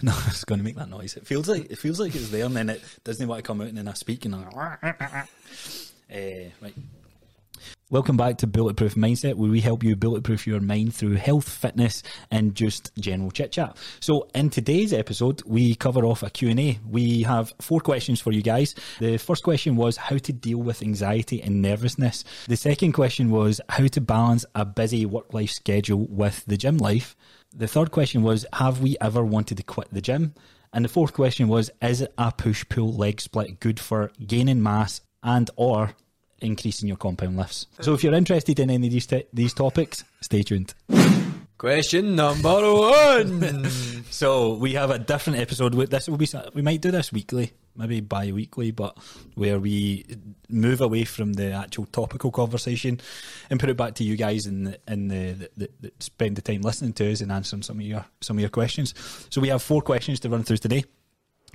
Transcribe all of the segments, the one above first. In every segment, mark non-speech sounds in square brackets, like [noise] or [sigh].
[laughs] No, it's going to make that noise. It feels like it feels like it's there, and then it doesn't want to come out, and then I speak, and I'm like, uh, right. Welcome back to Bulletproof Mindset, where we help you bulletproof your mind through health, fitness, and just general chit chat. So, in today's episode, we cover off a Q&A. We have four questions for you guys. The first question was how to deal with anxiety and nervousness. The second question was how to balance a busy work-life schedule with the gym life. The third question was have we ever wanted to quit the gym? And the fourth question was is a push-pull leg split good for gaining mass and or increasing your compound lifts. So if you're interested in any of these t- these topics, stay tuned. Question number one. [laughs] So we have a different episode. This will be we might do this weekly, maybe bi-weekly, but where we move away from the actual topical conversation and put it back to you guys and the, and the, the, the spend the time listening to us and answering some of your some of your questions. So we have four questions to run through today.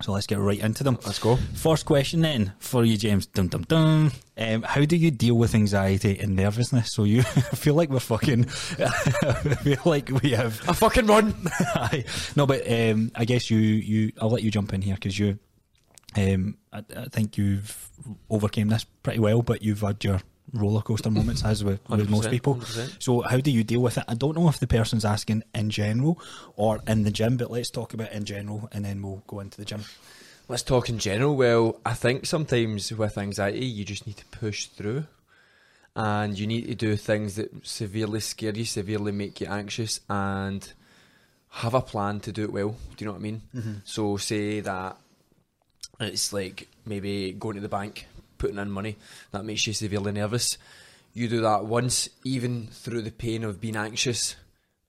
So let's get right into them. Let's go. First question then for you, James. Dum dum dum. Um, how do you deal with anxiety and nervousness? So you [laughs] I feel like we're fucking. I [laughs] feel like we have. a fucking run. [laughs] No, but um, I guess you you. I'll let you jump in here because you. Um, I, I think you've overcame this pretty well, but you've had your roller coaster moments as with, with most people. 100%. So how do you deal with it? I don't know if the person's asking in general or in the gym, but let's talk about in general and then we'll go into the gym. Let's talk in general. Well, I think sometimes with anxiety, you just need to push through, and you need to do things that severely scare you, severely make you anxious, and have a plan to do it well. Do you know what I mean? So, say that it's like maybe going to the bank, putting in money that makes you severely nervous. You do that once, even through the pain of being anxious,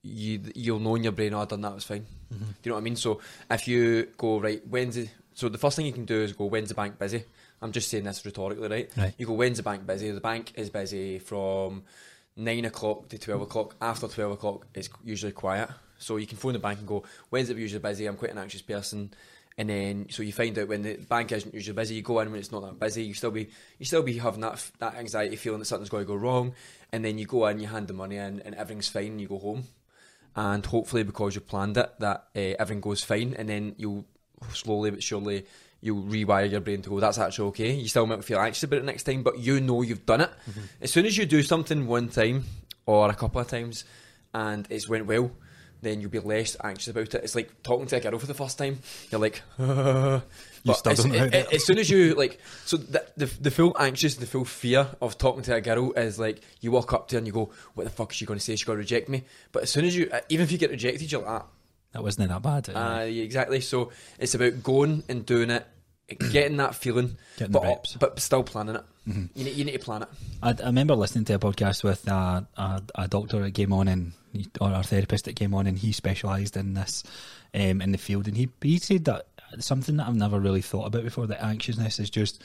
you you'll know in your brain, oh, I done that, was fine. Mm-hmm. Do you know what I mean? So if you go right, when's the so the first thing you can do is go, when's the bank busy? I'm just saying this rhetorically, right? Right. You go, when's the bank busy? The bank is busy from nine o'clock to twelve o'clock. After twelve o'clock, it's usually quiet. So you can phone the bank and go, when's it usually busy? I'm quite an anxious person. And then, so you find out when the bank isn't usually busy. You go in when it's not that busy. You still be, you still be having that that anxiety feeling that something's going to go wrong. And then you go in, you hand the money in, and everything's fine. And you go home, and hopefully because you planned it, that uh, everything goes fine. And then you'll slowly but surely you'll rewire your brain to go, that's actually okay. You still might feel anxious about it next time, but you know you've done it. As soon as you do something one time or a couple of times and it's went well, then you'll be less anxious about it. It's like talking to a girl for the first time. You're like, [laughs] You as, don't know how a- to- as soon as you like, so the, the the full anxious, the full fear of talking to a girl is like you walk up to her and you go, "What the fuck is she going to say? She's going to reject me." But as soon as you, uh, even if you get rejected, you're like, ah, That wasn't that bad. uh, yeah, exactly. So it's about going and doing it, getting that feeling, Getting but, but still planning it. You, need, you need to plan it. I, I remember listening to a podcast with a, a, a doctor that came on and or our therapist that came on and he specialised in this um, in the field and he he said that something that I've never really thought about before that anxiousness is just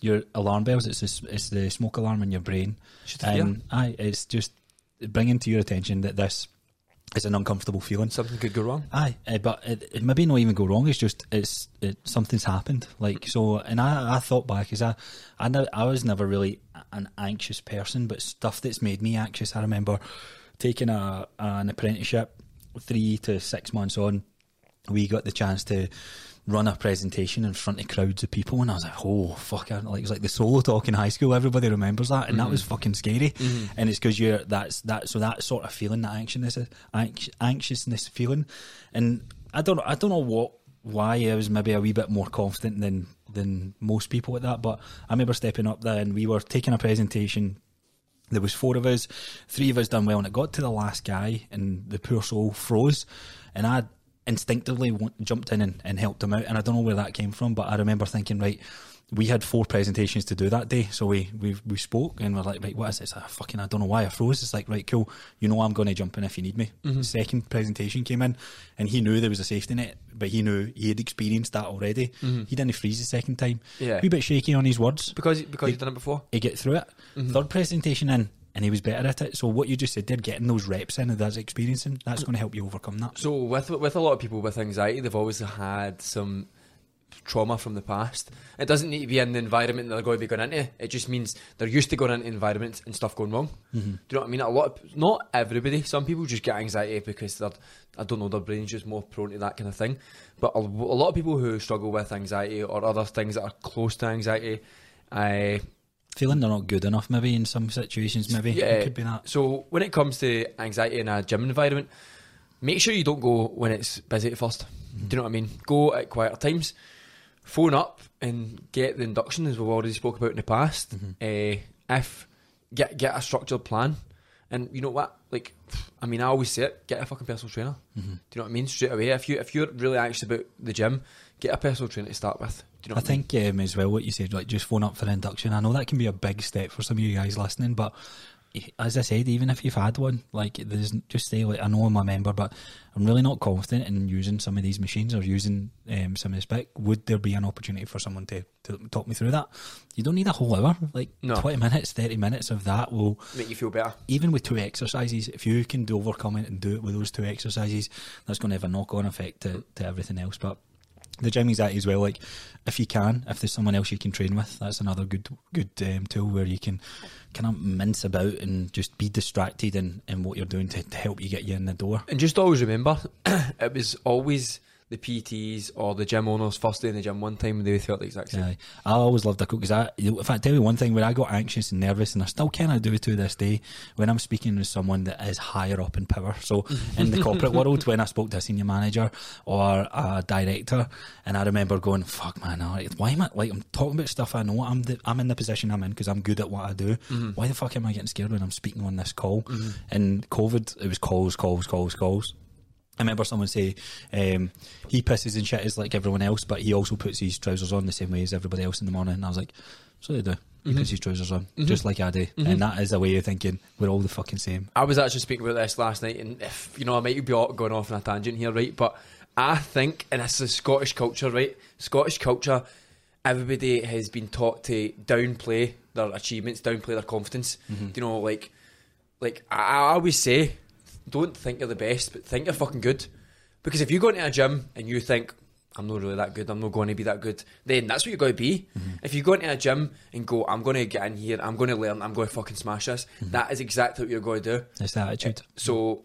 your alarm bells it's this, it's the smoke alarm in your brain the and aye, it's just bringing to your attention that this is an uncomfortable feeling Something could go wrong. Aye, uh, but it, it maybe not even go wrong. It's just it's it, something's happened. Like so, and I, I thought back because I I, ne- I was never really an anxious person, but stuff that's made me anxious. I remember taking a an apprenticeship, three to six months on. We got the chance to run a presentation in front of crowds of people, and I was like, "Oh fuck!" I, like it was like the solo talk in high school. Everybody remembers that, and that was mm-hmm. fucking scary. Mm-hmm. And it's because you're that's that so that sort of feeling, that anxiousness, anx, anxiousness feeling, and I don't I don't know what why I was maybe a wee bit more confident than than most people at that, but I remember stepping up there and we were taking a presentation there was four of us, three of us done well, and it got to the last guy, and the poor soul froze, and I instinctively jumped in and, and helped him out, and I don't know where that came from, but I remember thinking, right, we had four presentations to do that day, so we we, we spoke, and we're like, right, what is this? I fucking I don't know why I froze. It's like, right, cool, you know I'm going to jump in if you need me. Mm-hmm. Second presentation came in, and he knew there was a safety net, but he knew he had experienced that already. Mm-hmm. He didn't freeze the second time. Yeah. wee bit shaky on his words Because because you've done it before. he get through it. Mm-hmm. Third presentation in, and he was better at it. So what you just said there, getting those reps in and that's experiencing, that's going to help you overcome that. So with with a lot of people with anxiety, they've always had some trauma from the past. It doesn't need to be in the environment that they're going to be going into. It just means they're used to going into environments and stuff going wrong. Mm-hmm. Do you know what I mean? A lot, of, not everybody. Some people just get anxiety because they're, I don't know, their brain's just more prone to that kind of thing. But a, a lot of people who struggle with anxiety or other things that are close to anxiety, I Feeling they're not good enough, maybe in some situations, maybe Yeah. it could be that. So when it comes to anxiety in a gym environment, make sure you don't go when it's busy at 1st Mm-hmm. Do you know what I mean? Go at quieter times. Phone up and get the induction, as we've already spoke about in the past. Mm-hmm. Uh, if get get a structured plan, and you know what? Like, I mean, I always say it: get a fucking personal trainer. Mm-hmm. Do you know what I mean? Straight away, if you if you're really anxious about the gym, get a personal trainer to start with. Do you know I mean? think um, as well what you said, like just phone up for an induction. I know that can be a big step for some of you guys listening, but as I said, even if you've had one, like there's just say like I know I'm a member, but I'm really not confident in using some of these machines or using um, some of this spec. Would there be an opportunity for someone to, to talk me through that? You don't need a whole hour, like No. twenty minutes, thirty minutes of that will Make you feel better. even with two exercises, if you can do overcome it and do it with those two exercises, that's going to have a knock on effect to, to everything else. But the gym is anxiety as well, like if you can, if there's someone else you can train with, that's another good good um, tool where you can kind of mince about and just be distracted in, in what you're doing to, to help you get you in the door. And just always remember, [clears throat] it was always the PTs or the gym owners first day in the gym one time and they felt the exact same. Aye. I always loved a cook because I, if I tell you one thing, when I got anxious and nervous, and I still kind of do it to this day, when I'm speaking with someone that is higher up in power. So [laughs] in the corporate world, when I spoke to a senior manager or a director, and I remember going, "Fuck, man, why am I like I'm talking about stuff I know? I'm the, I'm in the position I'm in because I'm good at what I do. Mm-hmm. Why the fuck am I getting scared when I'm speaking on this call? Mm-hmm. And COVID, it was calls, calls, calls, calls. I remember someone say um, he pisses and shits like everyone else, but he also puts his trousers on the same way as everybody else in the morning. And I was like, so they do. He puts mm-hmm. his trousers on mm-hmm. just like I do, and mm-hmm. that is a way of thinking we're all the fucking same. I was actually speaking about this last night, and if you know, I might be all- going off on a tangent here, right? But I think, and this is Scottish culture, right? Scottish culture, everybody has been taught to downplay their achievements, downplay their confidence. You know, like, like I, I always say, don't think you're the best, but think you're fucking good. Because if you go into a gym and you think, I'm not really that good, I'm not going to be that good, then that's what you're going to be. Mm-hmm. If you go into a gym and go, I'm going to get in here, I'm going to learn, I'm going to fucking smash this, mm-hmm. that is exactly what you're going to do. It's the attitude. Uh, so,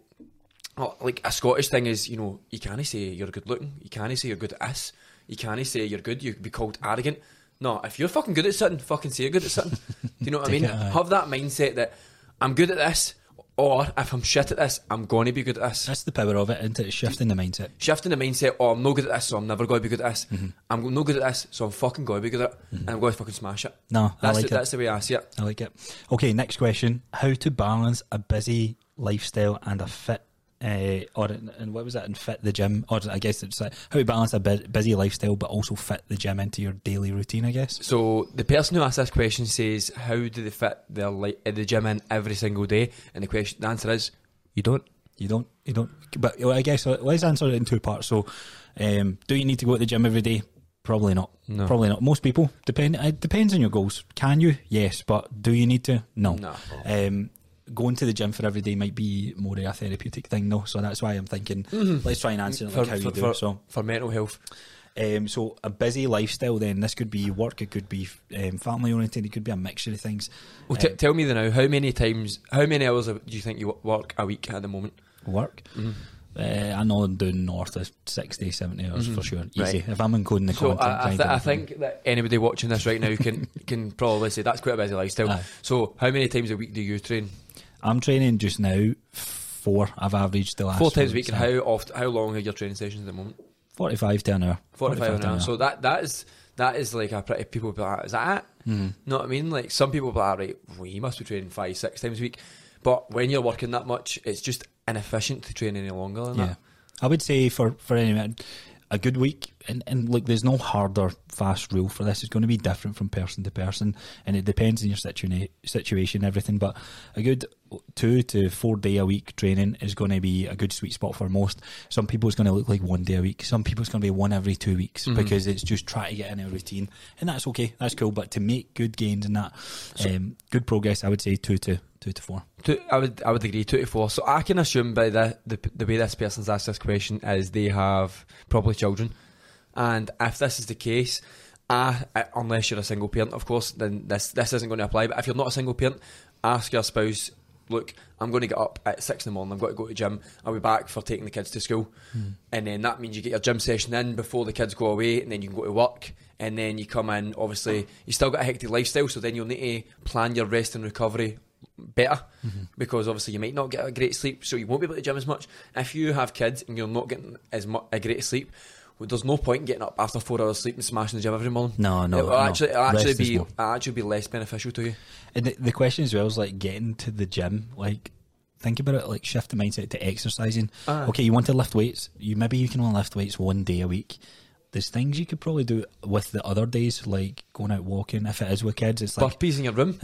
oh, like a Scottish thing is, you know, you can't say you're good looking, you can't say you're good at this, you can't say you're good, you could be called arrogant. No, if you're fucking good at something, fucking say you're good at something. [laughs] Do you know what I mean? Have that mindset that I'm good at this, or if I'm shit at this, I'm going to be good at this. That's the power of it, isn't it? It's shifting the mindset. Shifting the mindset, oh, I'm no good at this, so I'm never going to be good at this. Mm-hmm. I'm no good at this, so I'm fucking going to be good at it, and I'm going to fucking smash it. No, I That's, like the, it. that's the way I see it. I like it. Okay, next question: How to balance a busy lifestyle and a fit, uh, or and what was that? And fit the gym, or I guess it's like how to balance a bu- busy lifestyle but also fit the gym into your daily routine. I guess. So the person who asked this question says, "How do they fit their li- uh, the gym in every single day?" And the question, the answer is, you don't. You don't. You don't. But I guess uh, let's answer it in two parts. So, um, do you need to go to the gym every day? Probably not. No. Probably not. Most people depend. It depends on your goals. Can you? Yes. But do you need to? No. No. Um, going to the gym for every day might be more of a therapeutic thing, though. So that's why I'm thinking. Let's try and answer it like For- how you do. for- So, For mental health, um, so a busy lifestyle. Then this could be work. It could be um, family oriented. It could be a mixture of things. well, t- Um, tell me the now. How many times? How many hours do you think you work a week at the moment? work. Uh, I know I'm doing north of 60, 70 hours for sure. Easy. Right. If I'm encoding the So content, I, I, th- I think that anybody watching this right now can can probably say that's quite a busy lifestyle. [laughs] Aye. So how many times a week do you train? I'm training just now four. I've averaged the last Four times a week. And how often? How long are your training sessions at the moment? 45 to an hour. Forty-five an to hour. So that that is that is like a pretty people be like, is that it? Mm-hmm. Know what I mean? Like some people be like, right, well, you must be training five, six times a week. But when you're working that much, it's just inefficient to train any longer than yeah. that. I would say for for any a good week, and, and look, there's no hard or fast rule for this. It's going to be different from person to person, and it depends on your situa- situation, everything. But a good two to four day a week training is going to be a good sweet spot for most. Some people it's going to look like one day a week. Some people it's going to be one every two weeks because it's just trying to get in a routine, and that's okay. That's cool. But to make good gains and that um, good progress, I would say two to two to four. Two, I would I would agree two to four. So I can assume by the the, the way this person's asked this question is they have probably children. And if this is the case, uh, unless you're a single parent, of course, then this this isn't going to apply. But if you're not a single parent, ask your spouse. Look, I'm going to get up at six in the morning. I've got to go to the gym. I'll be back for taking the kids to school, Hmm. and then that means you get your gym session in before the kids go away, and then you can go to work, and then you come in. Obviously, you still got a hectic lifestyle, so then you'll need to plan your rest and recovery better Mm-hmm. because obviously you might not get a great sleep, so you won't be able to gym as much. If you have kids and you're not getting as much a great sleep, well, there's no point in getting up after four hours sleep and smashing the gym every morning. No, no, it'll no. actually, it'll actually be it'll actually be less beneficial to you. And the, the question as well is like getting to the gym. Like, think about it. Like, shift the mindset to exercising. Aye. Okay, you want to lift weights. You maybe you can only lift weights one day a week. There's things you could probably do with the other days, like going out walking. If it is with kids, it's like Burpees in your room. [laughs]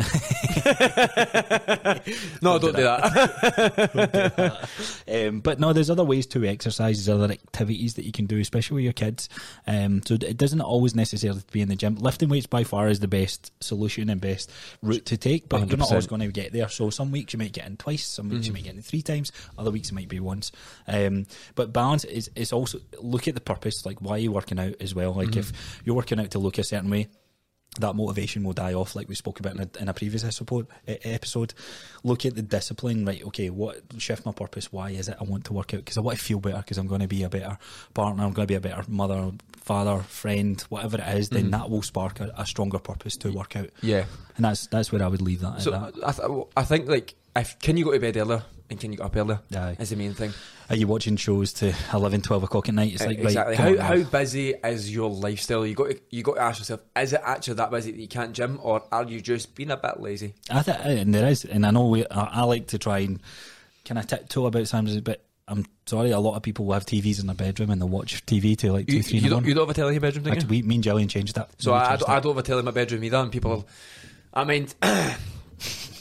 no, don't do that. um, but no, there's other ways to exercise, there's other activities that you can do, especially with your kids. Um, so it doesn't always necessarily be in the gym. Lifting weights by far is the best solution and best route to take, but you're not always going to get there. So some weeks you might get in twice, some weeks you might get in three times, other weeks it might be once. Um, but balance is, is also look at the purpose, like why are you working out as well. Like if you're working out to look a certain way, that motivation will die off, like we spoke about in a, in a previous episode. look at the discipline. Right, okay, what shift my purpose? Why is it I want to work out? Because I want to feel better. Because I'm going to be a better partner. I'm going to be a better mother, father, friend, whatever it is. Then mm. that will spark a, a stronger purpose to work out. Yeah. And that's that's where I would leave that. So at that. I, th- I think like if can you go to bed earlier and can you get up earlier Aye. is the main thing. Are you watching shows to 11, 12 o'clock at night? It's eh, like exactly. right, how how busy is your lifestyle? You got to, you got to ask yourself: Is it actually that busy that you can't gym, or are you just being a bit lazy? I th- and there is, and I know we, I, I like to try and kind of tiptoe about sometimes, but I'm sorry, a lot of people will have TVs in their bedroom and they'll watch TV till like two, You, three you don't you don't have a telly in your bedroom, do you? We, me and Jillian changed that. So I, I, don't, I don't have a telly in my bedroom either, and people. I mean, [clears throat]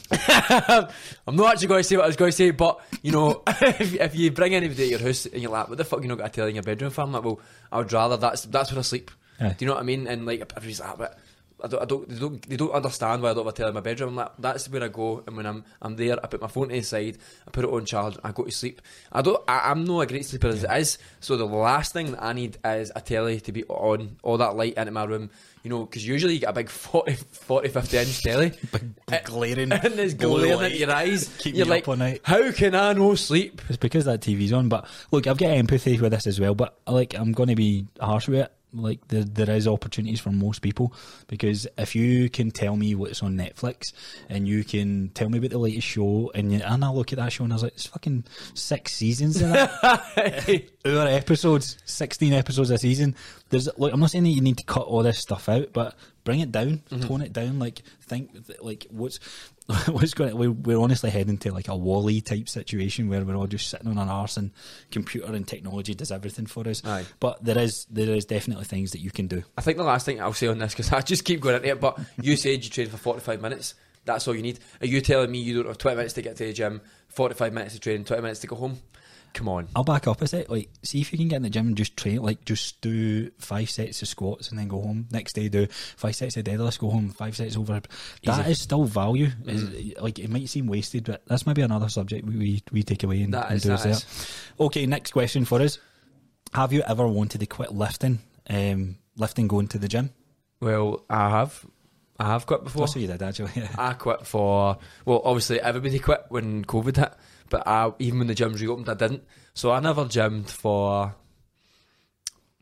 [laughs] I'm not actually going to say what I was going to say, but you know, [laughs] if, if you bring anybody to your house and you're like, "What the fuck, you not got a telly in your bedroom?" for?" I'm like, "Well, I would rather that's that's where I sleep." Aye. Do you know what I mean? And like, everybody's like, ah, "But I don't, I don't, they don't, they don't understand why I don't have a telly in my bedroom." I'm like, "That's where I go." And when I'm, I'm there, I put my phone to the side, I put it on charge, I go to sleep. I don't, I, I'm not a great sleeper as it is. So the last thing that I need is a telly to be on, all that light into my room. You know, because usually you get a big 40, 40 50 inch telly. [laughs] Big eh, glaring, [laughs] and there's blue glaring light. at your eyes. [laughs] Keep You're me like, up all night. how can I no sleep? It's because that TV's on. But look, I've got empathy with this as well. But like, I'm going to be harsh with it. Like, there, there is opportunities for most people because if you can tell me what's on Netflix and you can tell me about the latest show, and you, and I look at that show and I was like, it's fucking six seasons in it. Hour episodes, sixteen episodes a season. There's look, I'm not saying that you need to cut all this stuff out, but bring it down, mm-hmm. tone it down. Like think, like what's [laughs] what's going. We're, we're honestly heading to like a WALL-E type situation where we're all just sitting on an arse and computer and technology does everything for us. Aye. But there is there is definitely things that you can do. I think the last thing I'll say on this, because [laughs] I just keep going into it, but you said you train for 45 minutes. That's all you need. Are you telling me you don't have 20 minutes to get to the gym, 45 minutes to train, 20 minutes to go home? Come on. I'll back up a sec. Like, see if you can get in the gym and just train. Like, just do five sets of squats and then go home. Next day, do five sets of deadlifts, go home. Five sets over. That is still value. Is- Like, it might seem wasted, but that's maybe another subject we we, we take away and, That and is- do that as there. is. Okay, next question for us. Have you ever wanted to quit lifting? Um, lifting, going to the gym. Well, I have. I have quit before. That's what you did, actually. [laughs] I quit for well, obviously everybody quit when COVID hit, but I, even when the gyms reopened, I didn't. So I never gymmed for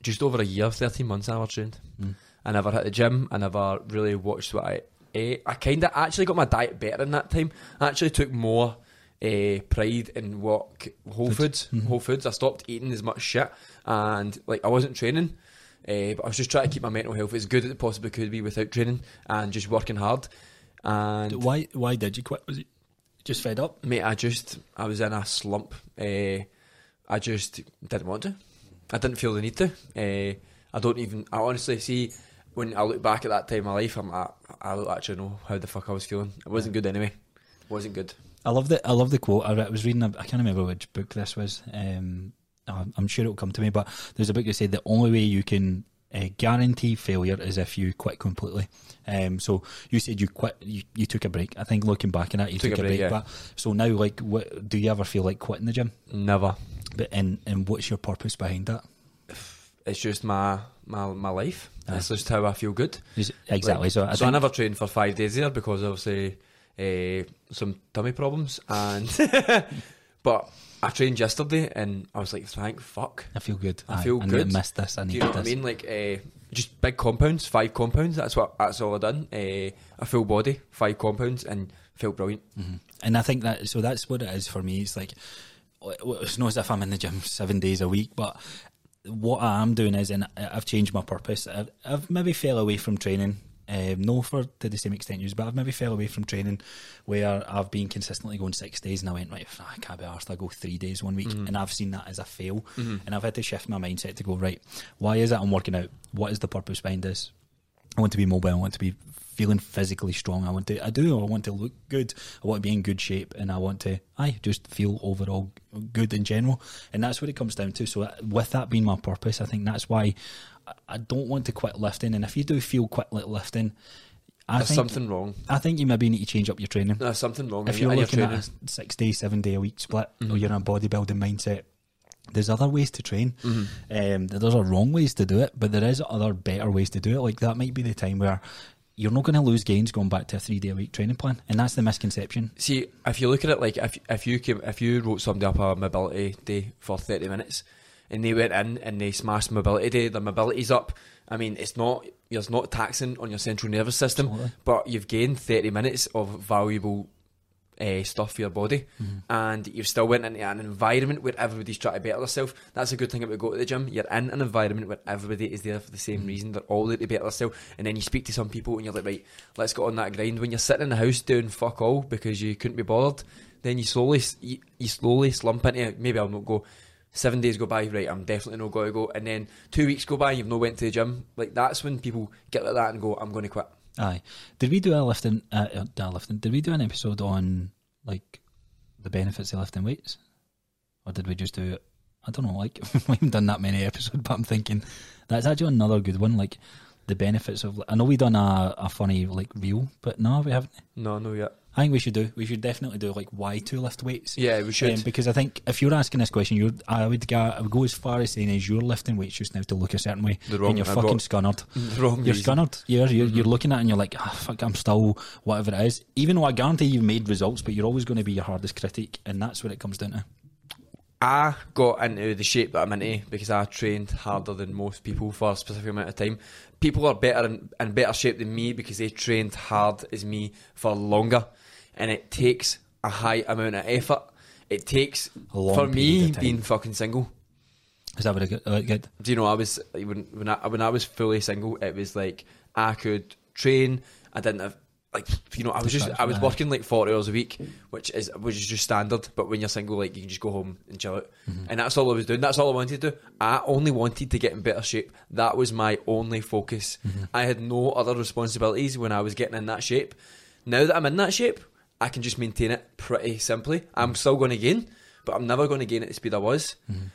just over a year, thirteen months. I never trained. Mm. I never hit the gym. I never really watched what I ate. I kind of actually got my diet better in that time. I actually took more uh, pride in what Whole Foods. Mhm. Whole Foods. I stopped eating as much shit, and like I wasn't training. Uh, but I was just trying to keep my mental health as good as it possibly could be without training and just working hard. And why Why did you quit? Was it just fed up? Mate, I just I was in a slump. Uh, I just didn't want to. I didn't feel the need to. Uh, I don't even. I honestly see when I look back at that time of my life. I'm like, I don't actually know how the fuck I was feeling. It wasn't good anyway. It wasn't good. I love the I love the quote. I, I was reading. A, I can't remember which book this was. Um, I'm I'm sure it'll come to me. But there's a book that said the only way you can uh, guarantee failure is if you quit completely. Um, so you said you quit. You, you took a break. I think looking back on that, you took, a break. yeah. But so now, like, what do you ever feel like quitting the gym? Never. But and and what's your purpose behind that? it's just my my my life. Aye. It's just how I feel good. Exactly. Like, so I so I never trained for five days there because obviously uh, some tummy problems and [laughs] [laughs] but I trained yesterday and I was like, thank fuck. I feel good. I feel I good. missed this. I need Do you know what I mean? Like uh, just big compounds, five compounds. That's what that's all I done. Uh, a full body, five compounds, and felt brilliant. Mhm. And I think that so that's what it is for me. It's like it's not as if I'm in the gym seven days a week, but what I am doing is, and I- I've changed my purpose. I've, I've maybe fell away from training. Um, no, for to the same extent you, but I've maybe fell away from training where I've been consistently going six days, and I went right. I can't be arsed. I go three days one week, and I've seen that as a fail, and I've had to shift my mindset to go right. Why is it I'm working out? What is the purpose behind this? I want to be mobile. I want to be feeling physically strong. I want to. I do. I want to look good. I want to be in good shape, and I want to. I just feel overall good in general, and that's what it comes down to. So, uh, with that being my purpose, I think that's why I- don't want to quit lifting. And if you do feel quit li- lifting, I There's think something wrong. I think you maybe need to change up your training. There's something wrong. If you're looking training. at a six day, seven day a week split, or Mhm. you're in a bodybuilding mindset, there's other ways to train. Mhm. Um, there's are wrong ways to do it, but there is other better ways to do it. Like that might be the time where you're not going to lose gains going back to a three day a week training plan, and that's the misconception. See, if you look at it like if if you came, if you wrote somebody up a mobility day for thirty minutes, and they went in and they smashed mobility day, their mobility's up. I mean, it's not it's not taxing on your central nervous system, Absolutely. but you've gained thirty minutes of valuable uh, stuff for your body, Mm-hmm. and you've still went into an environment where everybody's trying to better themselves. That's a good thing about going to the gym. You're in an environment where everybody is there for the same Mhm. reason. They're all there to better themselves, and then you speak to some people and you're like, right, let's get on that grind. When you're sitting in the house doing fuck all because you couldn't be bothered, then you slowly you, you slowly slump into it. maybe I'll not go. Seven days go by, right? I'm definitely not going to go, and then two weeks go by, and you've not went to the gym. Like that's when people get like that and go, I'm going to quit. Aye. Did we do a lifting? Uh, uh, lifting. Did we do an episode on like the benefits of lifting weights, or did we just do? I don't know. Like [laughs] we haven't done that many episodes, [laughs] but I'm thinking that's actually another good one. Like the benefits of. I know we've done a, a funny like reel, but no, we haven't. No, no, yet. I think we should do. We should definitely do like why to lift weights. Yeah, we should. Um, because I think if you're asking this question, you're, I would go, I would go as far as saying is you're lifting weights just now to look a certain way, the wrong, and you're uh, fucking scunnered. [laughs] the wrong You're reason. scunnered. You're you're, you're Mhm. looking at it and you're like, ah, fuck, I'm still whatever it is. Even though I guarantee you've made results, but you're always going to be your hardest critic, and that's what it comes down to. I got into the shape that I'm into because I trained harder than most people for a specific amount of time. People are better in, in better shape than me because they trained hard as me for longer, and it takes a high amount of effort. It takes A long for me being fucking single. Is that what I get? Uh, get? Do you know I was when when I when I was fully single, it was like I could train. I didn't have like you know I was just I was working like forty hours a week, which is which is just standard. But when you're single, like you can just go home and chill out, Mm-hmm. and that's all I was doing. That's all I wanted to do. I only wanted to get in better shape. That was my only focus. Mm-hmm. I had no other responsibilities when I was getting in that shape. Now that I'm in that shape, I can just maintain it pretty simply. I'm still going to gain, but I'm never going to gain at the speed I was Mm-hmm.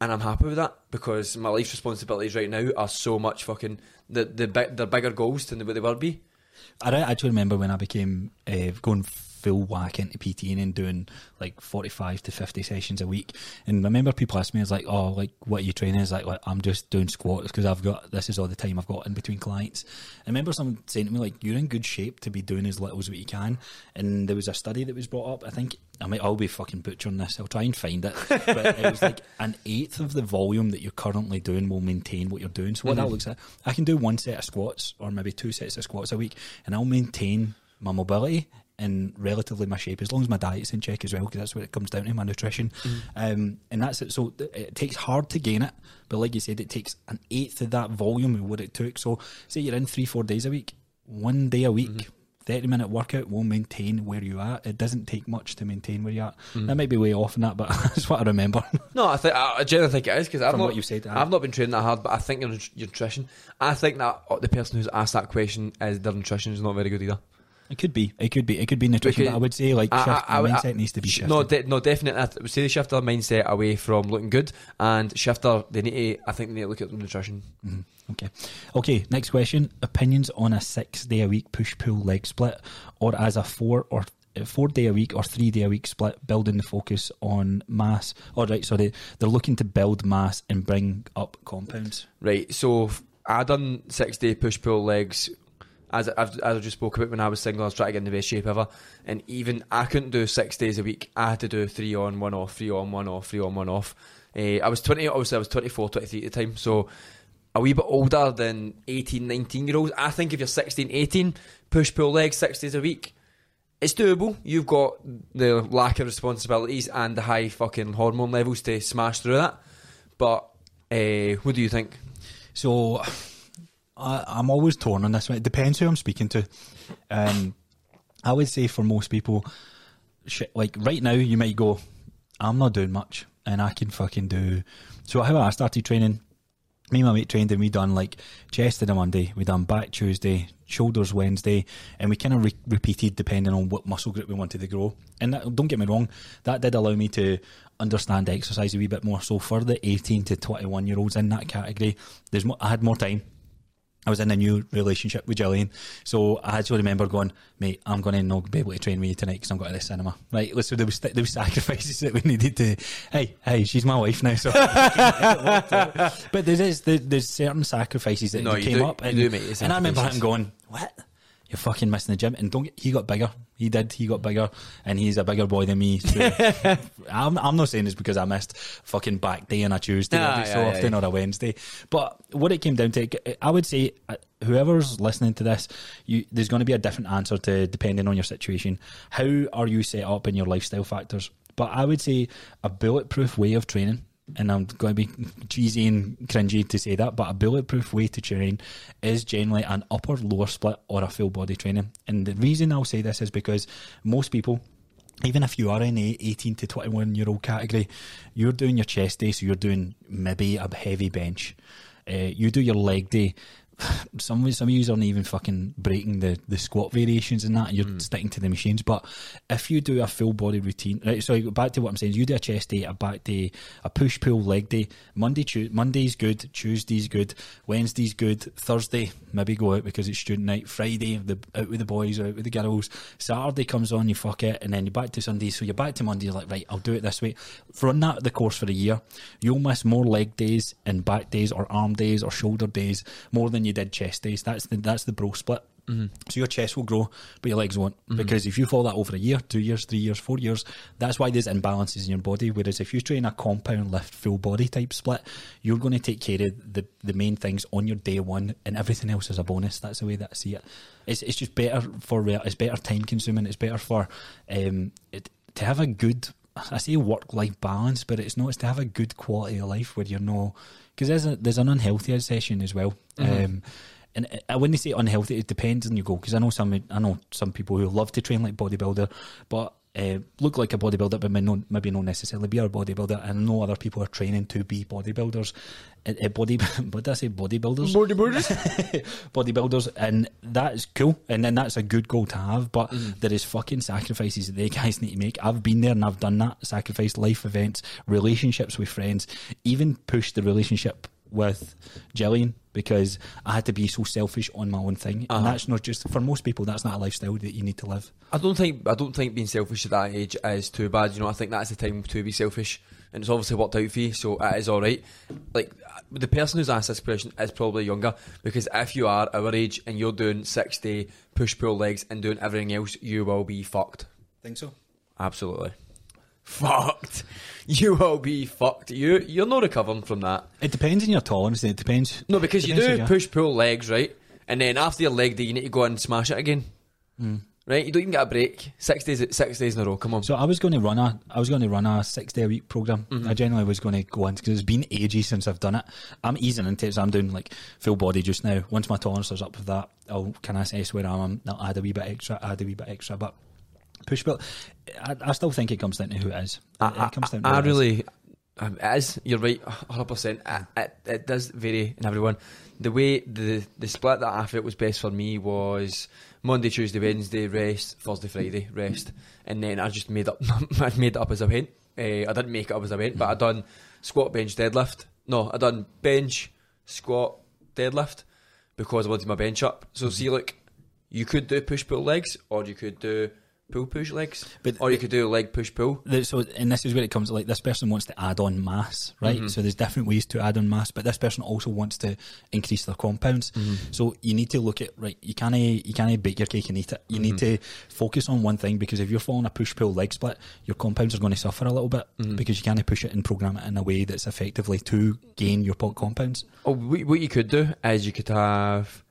and I'm happy with that because my life responsibilities right now are so much fucking the the big they're bigger goals than what they will be. I actually remember when I became uh, going full whack into PTing and doing like 45 to 50 sessions a week. And I remember people asked me, I was like, oh, like, what are you training? It's like, well, I'm just doing squats because I've got, this is all the time I've got in between clients. I remember someone saying to me, like, you're in good shape to be doing as little as what you can. And there was a study that was brought up. I think, I might, I'll be fucking butchering this. I'll try and find it. [laughs] But it was like an eighth of the volume that you're currently doing will maintain what you're doing. So what that Mhm. looks at, I can do one set of squats or maybe two sets of squats a week and I'll maintain my mobility and relatively my shape as long as my diet's in check as well because that's what it comes down to my nutrition um, and that's it so it takes hard to gain it but like you said it takes an eighth of that volume of what it took so say you're in three four days a week one day a week Mhm. 30 minute workout will maintain where you are it doesn't take much to maintain where you're at Mhm. that might be way off in that but [laughs] that's what I remember No, I think I genuinely think it is because I've from not what you said I've not been training that hard, but I think your, your nutrition. I think that uh, the person who's asked that question is their nutrition is not very good either. It could be it could be it could be nutrition Because but I would say like I- shift, I- the I- mindset needs to be shifted No, de- no, definitely. I th- say they shift their mindset away from looking good and shift their. They need to. I think they need to look at the nutrition. Mhm. Okay. Okay, next question. Opinions on a six day a week push pull leg split or as a four or four day a week or three day a week split, building the focus on mass. All right, sorry, they're looking to build mass and bring up compounds. Right. So I done six day push pull legs. As I've, as I just spoke about when I was single, I was trying to get in the best shape ever, and even I couldn't do six days a week. I had to do three on, one off, three on, one off, three on, one off. Uh, I was 20, obviously I was 24, 23 at the time, so a wee bit older than 18, 19 year olds. I think if you're 16, 18, push pull legs six days a week, it's doable. You've got the lack of responsibilities and the high fucking hormone levels to smash through that. But uh, what do you think? So I, I'm always torn on this one. It depends who I'm speaking to. Um, I would say for most people, shit, like right now, you might go, I'm not doing much, and I can fucking do. So how I started training, me and my mate trained, and we done like chest on a Monday, we done back Tuesday, shoulders Wednesday, and we kind of re- repeated depending on what muscle group we wanted to grow. And that, don't get me wrong, that did allow me to understand exercise a wee bit more. So for the 18 to 21 year olds in that category, there's mo- I had more time. I was in a new relationship with Gillian, so I actually remember going, mate, I'm going to not be able to train with you tonight because I'm going to the cinema. Right, so there was there was sacrifices [laughs] that we needed to. Hey, hey, she's my wife now, so. [laughs] but there is there, there's certain sacrifices that No, came do- up, and, do make the and I remember him going, what? You're fucking missing the gym, and don't get, he got bigger. He did. He got bigger, and he's a bigger boy than me. So [laughs] I'm, I'm not saying this because I missed fucking back day on a Tuesday Ah, every so yeah, often yeah. or a Wednesday. But what it came down to, I would say, uh, whoever's listening to this, you, there's going to be a different answer to depending on your situation. How are you set up in your lifestyle factors? But I would say a bulletproof way of training. And I'm going to be cheesy and cringy to say that, but a bulletproof way to train is generally an upper lower split or a full body training. And the reason I'll say this is because most people, even if you are in a 18 to 21 year old category, you're doing your chest day, so you're doing maybe a heavy bench. Uh, you do your leg day. [sighs] Some some of you aren't even fucking breaking the, the squat variations and that. and You're hmm. sticking to the machines. But if you do a full body routine, right? So back to what I'm saying. You do a chest day, a back day, a push pull leg day. Monday, tu- Monday's good. Tuesday's good. Wednesday's good. Thursday maybe go out because it's student night. Friday the out with the boys or out with the girls. Saturday comes on, you fuck it, and then you're back to Sunday. So you're back to Monday. You're like, right, I'll do it this way. For run that the course for a year, you'll miss more leg days and back days or arm days or shoulder days more than you did chest days. That's the that's the bro split. So your chest will grow, but your legs won't. Because if you follow that over a year, two years, three years, four years, that's why there's imbalances in your body. Whereas if you train a compound lift full body type split, you're going to take care of the, the main things on your day one, and everything else is a bonus. That's the way that I see it. It's it's just better for it's better time consuming. It's better for um it, to have a good. I say work life balance, but it's not. It's to have a good quality of life where you're no because there's a, there's an unhealthy obsession as well. Um, and I wouldn't say unhealthy. It depends on your goal because I know some I know some people who love to train like bodybuilder, but uh, look like a bodybuilder, but may not, maybe not necessarily be a bodybuilder. And I know other people are training to be bodybuilders. Uh, uh, body, [laughs] what did I say? Bodybuilders bodybuilders, [laughs] and that's cool, and then that's a good goal to have. But there is fucking sacrifices that they guys need to make. I've been there and I've done that. Sacrificed life events, relationships with friends, even pushed the relationship with Jillian because I had to be so selfish on my own thing, and Uh-huh. that's not just for most people. That's not a lifestyle that you need to live. I don't think I don't think being selfish at that age is too bad. You know, I think that's the time to be selfish, and it's obviously worked out for you, so it is all right. Like the person who's asked this question is probably younger because if you are our age and you're doing six day push pull legs and doing everything else, you will be fucked. Think so? Absolutely, fucked. [laughs] You will be fucked. You you're not recovering from that. It depends on your tolerance. It depends. No, because you do push pull legs, right? And then after your leg day, you need to go and smash it again. Right? You don't even get a break. Six days, six days in a row. Come on. So I was going to run a, I was going to run a six day a week program. Mm-hmm. I generally was going to go in because it's been ages since I've done it. I'm easing into it. So I'm doing like full body just now. Once my tolerance is up with that, I'll can I assess where I am. I'll add a wee bit extra. Add a wee bit extra, but push pull. I, I still think it comes down to who it is. I, it comes down to I, really, um, it is. You're right, hundred percent. It, it does vary in everyone. The way the the split that I felt was best for me was Monday, Tuesday, Wednesday rest, Thursday, Friday rest, and then I just made up. [laughs] I made it up as I went. Uh, I didn't make it up as I went, but I done squat, bench, deadlift. No, I done bench, squat, deadlift because I wanted my bench up. So see, look, you could do push pull legs, or you could do pull push legs, But- or you could do leg push pull. So, and this is where it comes. Like this person wants to add on mass, right? Mm-hmm. So there's different ways to add on mass, but this person also wants to increase their compounds. Mm-hmm. So you need to look at right. You can't you can't bake your cake and eat it. You need Mm-hmm. to focus on one thing because if you're following a push pull leg split, your compounds are going to suffer a little bit Mm-hmm. because you can't push it and program it in a way that's effectively to gain your compounds. Oh, what you could do is you could have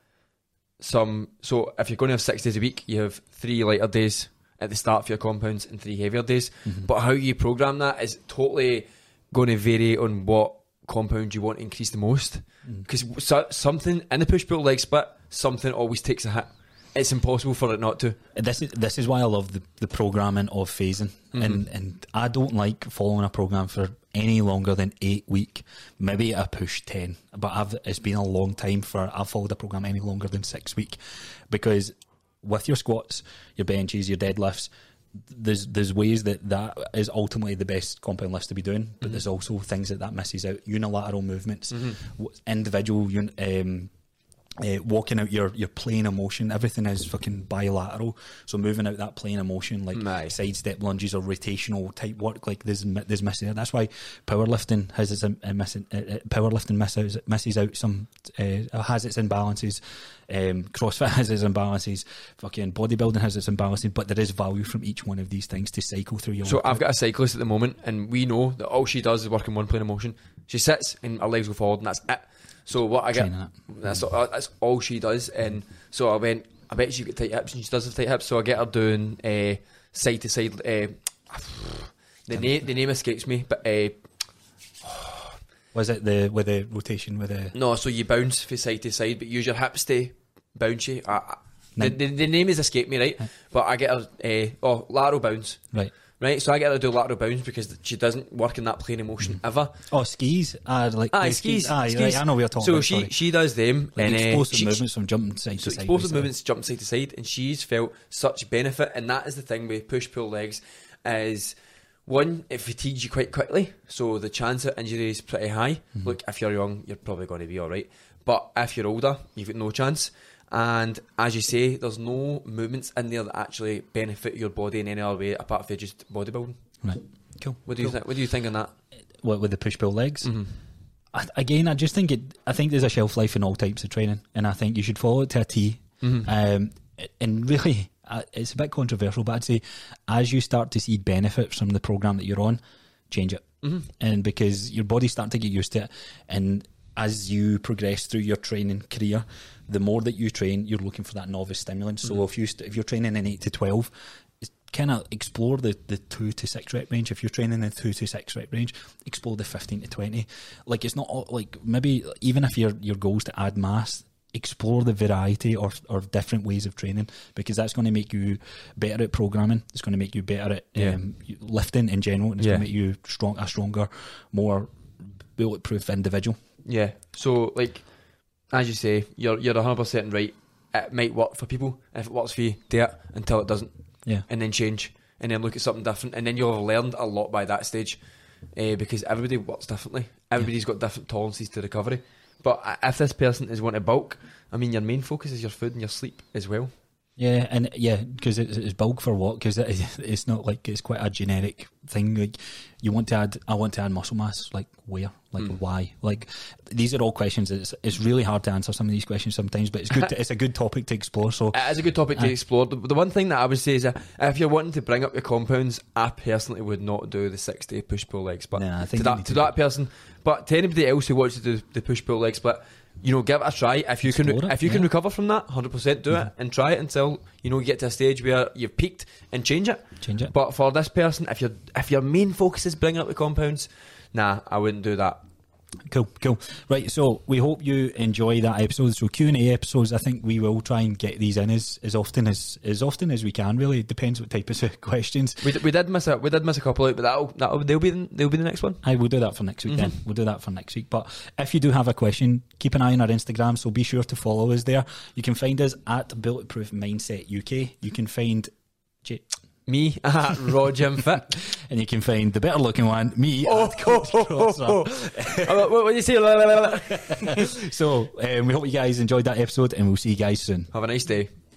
some. So if you're going to have six days a week, you have three lighter days at the start for your compounds and three heavier days. Mm-hmm. But how you program that is totally going to vary on what compound you want to increase the most. Mm-hmm. Because so, something in the push pull leg split, something always takes a hit. It's impossible for it not to. This is this is why I love the, the programming of phasing, mm-hmm. and and I don't like following a program for any longer than eight week, maybe a push ten. But I've it's been a long time for I've followed a program any longer than six week, because with your squats, your benches, your deadlifts. There's there's ways that that is ultimately the best compound list to be doing, but there's also things that that misses out. Unilateral movements, w- individual um, uh, walking out your, your plane of motion, everything is fucking bilateral. So moving out that plane of motion, like sidestep lunges or rotational type work, like there's there's missing. out. That's why powerlifting has its um, uh, missing. Uh, powerlifting misses misses out some uh, has its imbalances. Um, CrossFit [laughs] has its imbalances. Fucking bodybuilding has its imbalances. But there is value from each one of these things to cycle through your. So workout. I've got a cyclist at the moment, and we know that all she does is work in one plane of motion. She sits and her legs go forward, and that's it. So what I get, that's all, that's all she does. And so I went, I bet she's got tight hips, and she does have tight hips. So I get her doing uh, side to side. Uh, [sighs] the name the name escapes me, but uh, was it the with the rotation with the no. So you bounce from side to side, but use your hips to bounce you. I, I, the, the, the name has escaped me, right? But I get her, uh, oh, lateral bounds. right? Right, so I get her to do lateral bounds because she doesn't work in that plane of motion ever. Oh, skis. Ah, like Aye, skis. Aye, skis. right, I know what you're talking so about. she sorry. she does them like and uh, explosive she- movements from jumping side So to side. explosive basically. movements jump side to side, and she's felt such benefit. And that is the thing with push pull legs is one it fatigues you quite quickly, so the chance of injury is pretty high. Mm-hmm. Look, if you're young, you're probably going to be all right, but if you're older, you've got no chance. And as you say, there's no movements in there that actually benefit your body in any other way apart from just bodybuilding. Right. Cool. What do you think? What do you think on that? What with the push pull legs? Mm-hmm. I, again, I just think it. I think there's a shelf life in all types of training, and I think you should follow it to a T. Mm-hmm. Um, and really, uh, it's a bit controversial, but I'd say as you start to see benefits from the program that you're on, change it, Mm-hmm. and because your body's starting to get used to it, and as you progress through your training career, the more that you train, you're looking for that novice stimulant. So Mm-hmm. if you st- if you're training in eight to twelve, kind of explore the, the two to six rep range. If you're training in the two to six rep range, explore the fifteen to twenty. Like it's not all, like maybe even if your your goal is to add mass, explore the variety or or different ways of training because that's going to make you better at programming. It's going to make you better at Yeah. um, lifting in general, and it's Yeah. going to make you strong, a stronger, more bulletproof individual. Yeah. So like, as you say, you're you're hundred percent right. It might work for people. If it works for you, do it until it doesn't, Yeah. and then change, and then look at something different, and then you'll have learned a lot by that stage, uh, because everybody works differently. Everybody's got different tolerances to recovery. But if this person is wanting to bulk, I mean, your main focus is your food and your sleep as well. Yeah, and yeah, because it's, it's bulk for what? Because it, it's not like it's quite a generic thing. Like you want to add, I want to add muscle mass. Like where? Like Hmm. why? Like these are all questions. It's, it's really hard to answer some of these questions sometimes, but it's good. To, [laughs] it's a good topic to explore. So It is a good topic to explore. The, the one thing that I would say is that if you're wanting to bring up your compounds, I personally would not do the 60 push pull leg split. Nah, I to that, to to that person. But to anybody else who wants to do the push pull leg split, you know, give it a try. If you can, it, if you can recover from that, 100% do it mm-hmm. and try it until you know you get to a stage where you've peaked and change it. change it. But for this person, if your if your main focus is bringing up the compounds, nah, I wouldn't do that. Cool, cool. Right, so we hope you enjoy that episode. So Q and A episodes, I think we will try and get these in as, as often as as often as we can. Really, it depends what type of [laughs] questions. We, d- we did miss a we did miss a couple out, but that'll, that'll they'll be the, they'll be the next one. I will do that for next week. Then Mm-hmm. we'll do that for next week. But if you do have a question, keep an eye on our Instagram. So be sure to follow us there. You can find us at Bulletproof Mindset UK. You can find. J- Me, at Raw Gym Fit. And you can find the better looking one, me, [laughs] Oh, at Coach Crosser. what, what do you say? [laughs] So um, we hope you guys enjoyed that episode, and we'll see you guys soon. Have a nice day.